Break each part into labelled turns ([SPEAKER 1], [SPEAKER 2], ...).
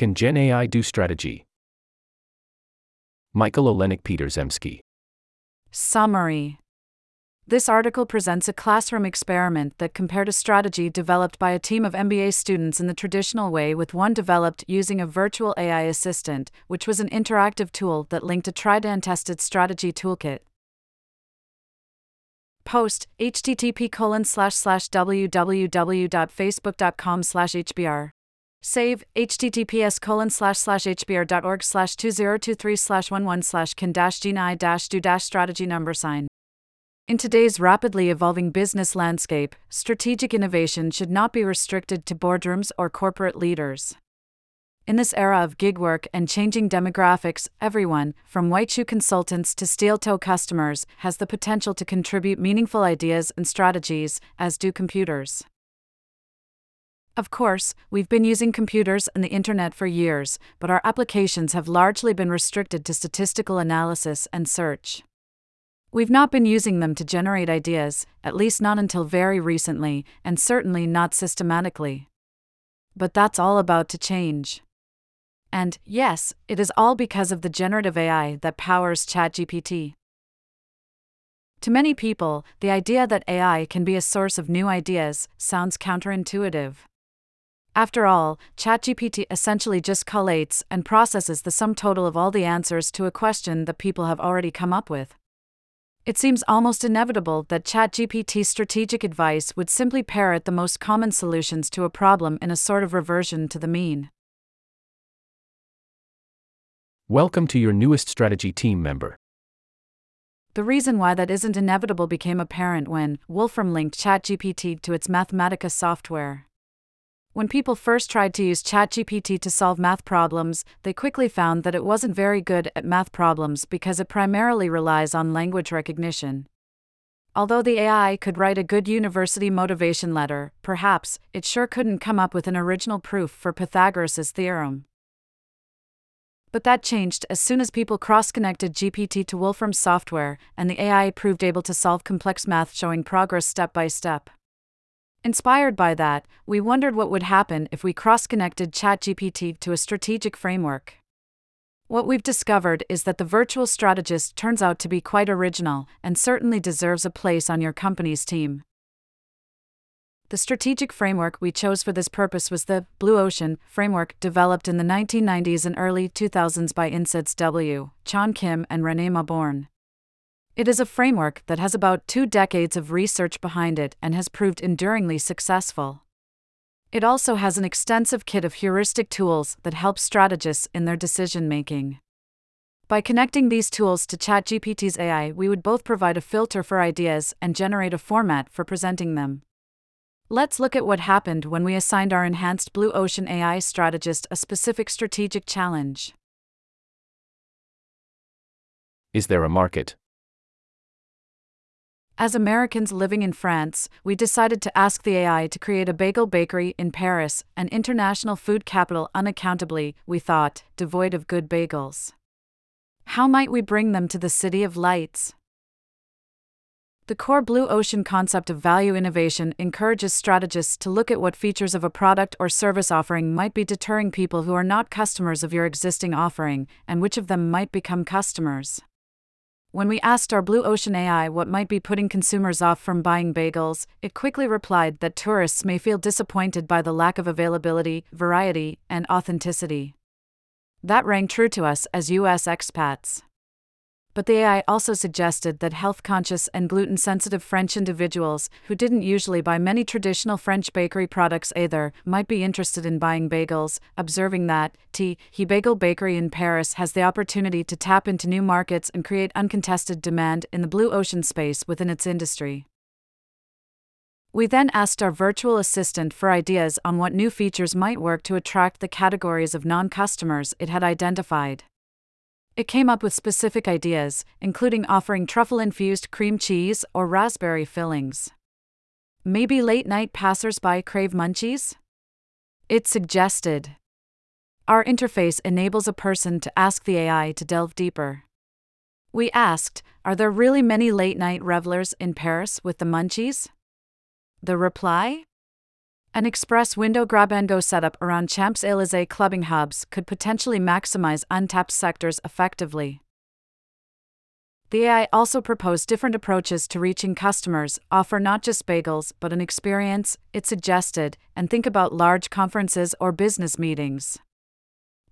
[SPEAKER 1] Can Gen AI do strategy? Michael Olenko Peterzemski.
[SPEAKER 2] Summary This article presents a classroom experiment that compared a strategy developed by a team of MBA students in the traditional way with one developed using a virtual AI assistant, which was an interactive tool that linked a tried and tested strategy toolkit. Post http colon slash slash www.facebook.com slash hbr. Save https colon slash slash hbr.org slash 2023 slash 11 slash can dash gni dash do dash strategy number sign. In today's rapidly evolving business landscape, strategic innovation should not be restricted to boardrooms or corporate leaders. In this era of gig work and changing demographics, everyone, from white shoe consultants to steel toe customers, has the potential to contribute meaningful ideas and strategies, as do computers. Of course, we've been using computers and the internet for years, but our applications have largely been restricted to statistical analysis and search. We've not been using them to generate ideas, at least not until very recently, and certainly not systematically. But that's all about to change. And, yes, it is all because of the generative AI that powers ChatGPT. To many people, the idea that AI can be a source of new ideas sounds counterintuitive. After all, ChatGPT essentially just collates and processes the sum total of all the answers to a question that people have already come up with. It seems almost inevitable that ChatGPT's strategic advice would simply parrot the most common solutions to a problem in a sort of reversion to the mean.
[SPEAKER 1] Welcome to your newest strategy team member.
[SPEAKER 2] The reason why that isn't inevitable became apparent when Wolfram linked ChatGPT to its Mathematica software. When people first tried to use ChatGPT to solve math problems, they quickly found that it wasn't very good at math problems because it primarily relies on language recognition. Although the AI could write a good university motivation letter, perhaps, it sure couldn't come up with an original proof for Pythagoras' theorem. But that changed as soon as people cross connected GPT to Wolfram's software, and the AI proved able to solve complex math showing progress step by step. Inspired by that, we wondered what would happen if we cross connected ChatGPT to a strategic framework. What we've discovered is that the virtual strategist turns out to be quite original and certainly deserves a place on your company's team. The strategic framework we chose for this purpose was the Blue Ocean framework developed in the 1990s and early 2000s by INSEAD's W. Chan Kim and Renee Mauborgne. It is a framework that has about two decades of research behind it and has proved enduringly successful. It also has an extensive kit of heuristic tools that help strategists in their decision making. By connecting these tools to ChatGPT's AI, we would both provide a filter for ideas and generate a format for presenting them. Let's look at what happened when we assigned our enhanced Blue Ocean AI strategist a specific strategic challenge.
[SPEAKER 1] Is there a market?
[SPEAKER 2] As Americans living in France, we decided to ask the AI to create a bagel bakery in Paris, an international food capital unaccountably, we thought, devoid of good bagels. How might we bring them to the City of Lights? The core Blue Ocean concept of value innovation encourages strategists to look at what features of a product or service offering might be deterring people who are not customers of your existing offering, and which of them might become customers. When we asked our Blue Ocean AI what might be putting consumers off from buying bagels, it quickly replied that tourists may feel disappointed by the lack of availability, variety, and authenticity. That rang true to us as US expats but the AI also suggested that health conscious and gluten sensitive French individuals, who didn't usually buy many traditional French bakery products either, might be interested in buying bagels, observing that T. He Bagel Bakery in Paris has the opportunity to tap into new markets and create uncontested demand in the blue ocean space within its industry. We then asked our virtual assistant for ideas on what new features might work to attract the categories of non customers it had identified. It came up with specific ideas, including offering truffle infused cream cheese or raspberry fillings. Maybe late night passersby crave munchies? It suggested. Our interface enables a person to ask the AI to delve deeper. We asked, Are there really many late night revelers in Paris with the munchies? The reply? An express window grab and go setup around Champs Elysees clubbing hubs could potentially maximize untapped sectors effectively. The AI also proposed different approaches to reaching customers, offer not just bagels, but an experience, it suggested, and think about large conferences or business meetings.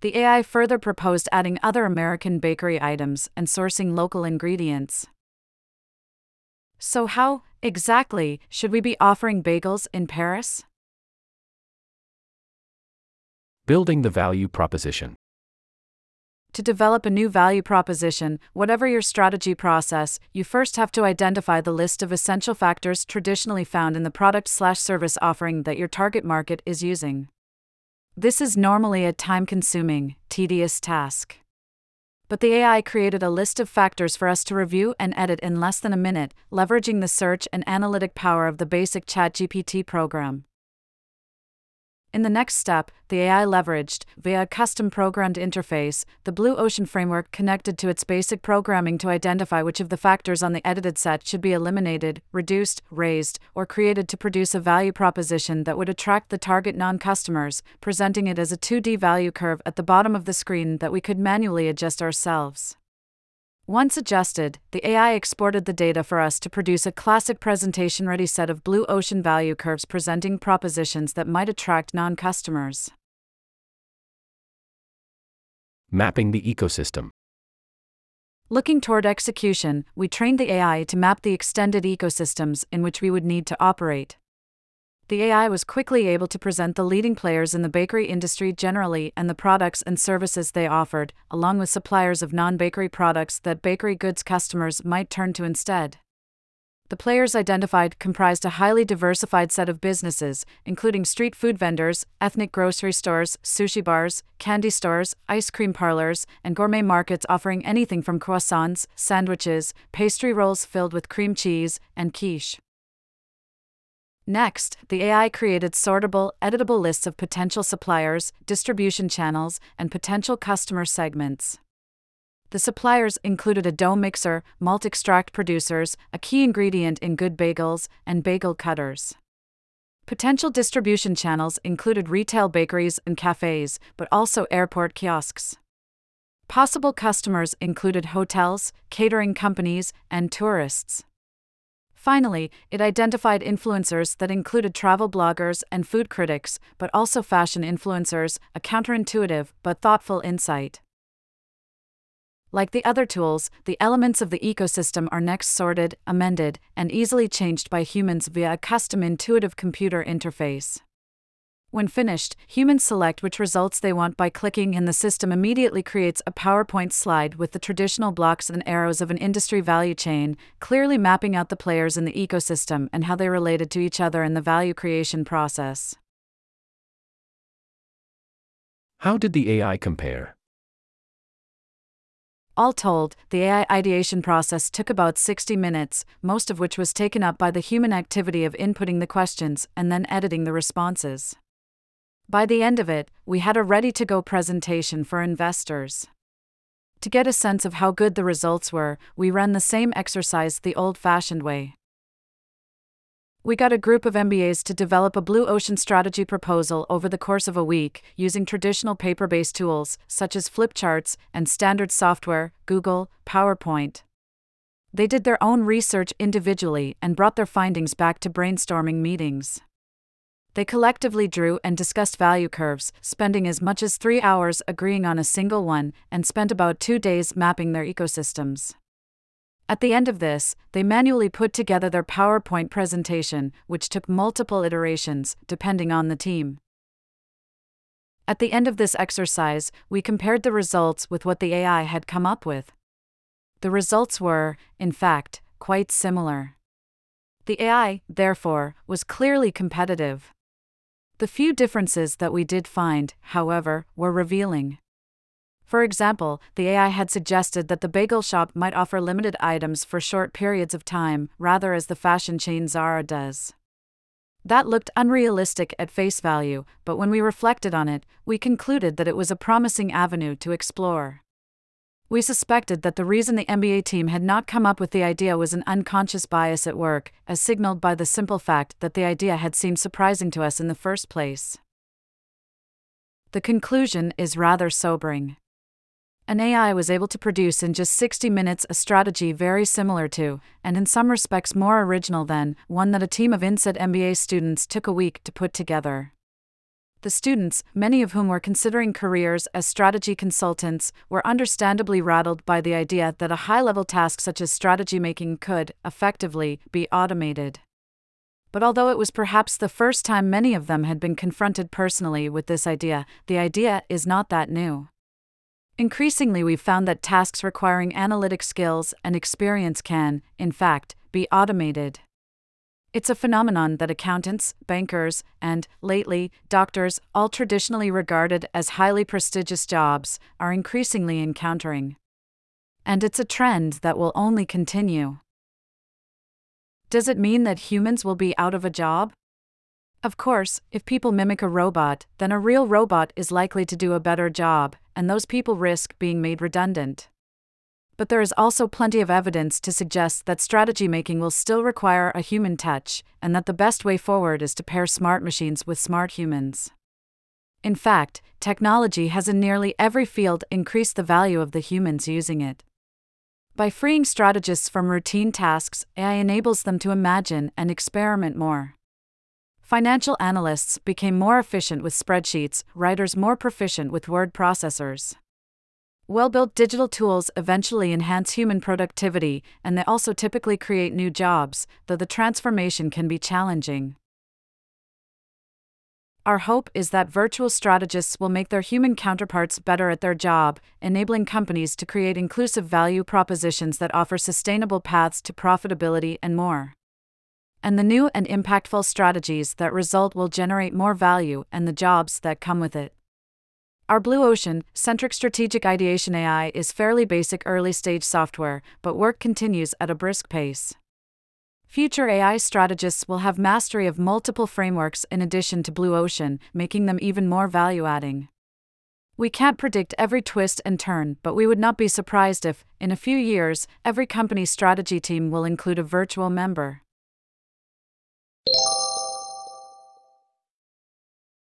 [SPEAKER 2] The AI further proposed adding other American bakery items and sourcing local ingredients. So, how, exactly, should we be offering bagels in Paris?
[SPEAKER 1] Building the value proposition.
[SPEAKER 2] To develop a new value proposition, whatever your strategy process, you first have to identify the list of essential factors traditionally found in the product slash service offering that your target market is using. This is normally a time-consuming, tedious task. But the AI created a list of factors for us to review and edit in less than a minute, leveraging the search and analytic power of the basic ChatGPT program. In the next step, the AI leveraged, via a custom programmed interface, the Blue Ocean framework connected to its basic programming to identify which of the factors on the edited set should be eliminated, reduced, raised, or created to produce a value proposition that would attract the target non customers, presenting it as a 2D value curve at the bottom of the screen that we could manually adjust ourselves. Once adjusted, the AI exported the data for us to produce a classic presentation ready set of blue ocean value curves presenting propositions that might attract non customers.
[SPEAKER 1] Mapping the ecosystem.
[SPEAKER 2] Looking toward execution, we trained the AI to map the extended ecosystems in which we would need to operate the AI was quickly able to present the leading players in the bakery industry generally and the products and services they offered, along with suppliers of non bakery products that bakery goods customers might turn to instead. The players identified comprised a highly diversified set of businesses, including street food vendors, ethnic grocery stores, sushi bars, candy stores, ice cream parlors, and gourmet markets offering anything from croissants, sandwiches, pastry rolls filled with cream cheese, and quiche. Next, the AI created sortable, editable lists of potential suppliers, distribution channels, and potential customer segments. The suppliers included a dough mixer, malt extract producers, a key ingredient in good bagels, and bagel cutters. Potential distribution channels included retail bakeries and cafes, but also airport kiosks. Possible customers included hotels, catering companies, and tourists. Finally, it identified influencers that included travel bloggers and food critics, but also fashion influencers, a counterintuitive but thoughtful insight. Like the other tools, the elements of the ecosystem are next sorted, amended, and easily changed by humans via a custom intuitive computer interface. When finished, humans select which results they want by clicking, and the system immediately creates a PowerPoint slide with the traditional blocks and arrows of an industry value chain, clearly mapping out the players in the ecosystem and how they related to each other in the value creation process.
[SPEAKER 1] How did the AI compare?
[SPEAKER 2] All told, the AI ideation process took about 60 minutes, most of which was taken up by the human activity of inputting the questions and then editing the responses. By the end of it, we had a ready to go presentation for investors. To get a sense of how good the results were, we ran the same exercise the old fashioned way. We got a group of MBAs to develop a blue ocean strategy proposal over the course of a week using traditional paper based tools such as flipcharts and standard software, Google, PowerPoint. They did their own research individually and brought their findings back to brainstorming meetings. They collectively drew and discussed value curves, spending as much as three hours agreeing on a single one, and spent about two days mapping their ecosystems. At the end of this, they manually put together their PowerPoint presentation, which took multiple iterations, depending on the team. At the end of this exercise, we compared the results with what the AI had come up with. The results were, in fact, quite similar. The AI, therefore, was clearly competitive. The few differences that we did find, however, were revealing. For example, the AI had suggested that the bagel shop might offer limited items for short periods of time, rather as the fashion chain Zara does. That looked unrealistic at face value, but when we reflected on it, we concluded that it was a promising avenue to explore. We suspected that the reason the MBA team had not come up with the idea was an unconscious bias at work, as signaled by the simple fact that the idea had seemed surprising to us in the first place. The conclusion is rather sobering. An AI was able to produce in just 60 minutes a strategy very similar to, and in some respects more original than, one that a team of INSEAD MBA students took a week to put together. The students, many of whom were considering careers as strategy consultants, were understandably rattled by the idea that a high level task such as strategy making could, effectively, be automated. But although it was perhaps the first time many of them had been confronted personally with this idea, the idea is not that new. Increasingly, we've found that tasks requiring analytic skills and experience can, in fact, be automated. It's a phenomenon that accountants, bankers, and, lately, doctors, all traditionally regarded as highly prestigious jobs, are increasingly encountering. And it's a trend that will only continue. Does it mean that humans will be out of a job? Of course, if people mimic a robot, then a real robot is likely to do a better job, and those people risk being made redundant but there is also plenty of evidence to suggest that strategy making will still require a human touch, and that the best way forward is to pair smart machines with smart humans. In fact, technology has in nearly every field increased the value of the humans using it. By freeing strategists from routine tasks, AI enables them to imagine and experiment more. Financial analysts became more efficient with spreadsheets, writers more proficient with word processors. Well built digital tools eventually enhance human productivity, and they also typically create new jobs, though the transformation can be challenging. Our hope is that virtual strategists will make their human counterparts better at their job, enabling companies to create inclusive value propositions that offer sustainable paths to profitability and more. And the new and impactful strategies that result will generate more value and the jobs that come with it. Our Blue Ocean centric strategic ideation AI is fairly basic early stage software, but work continues at a brisk pace. Future AI strategists will have mastery of multiple frameworks in addition to Blue Ocean, making them even more value adding. We can't predict every twist and turn, but we would not be surprised if, in a few years, every company's strategy team will include a virtual member.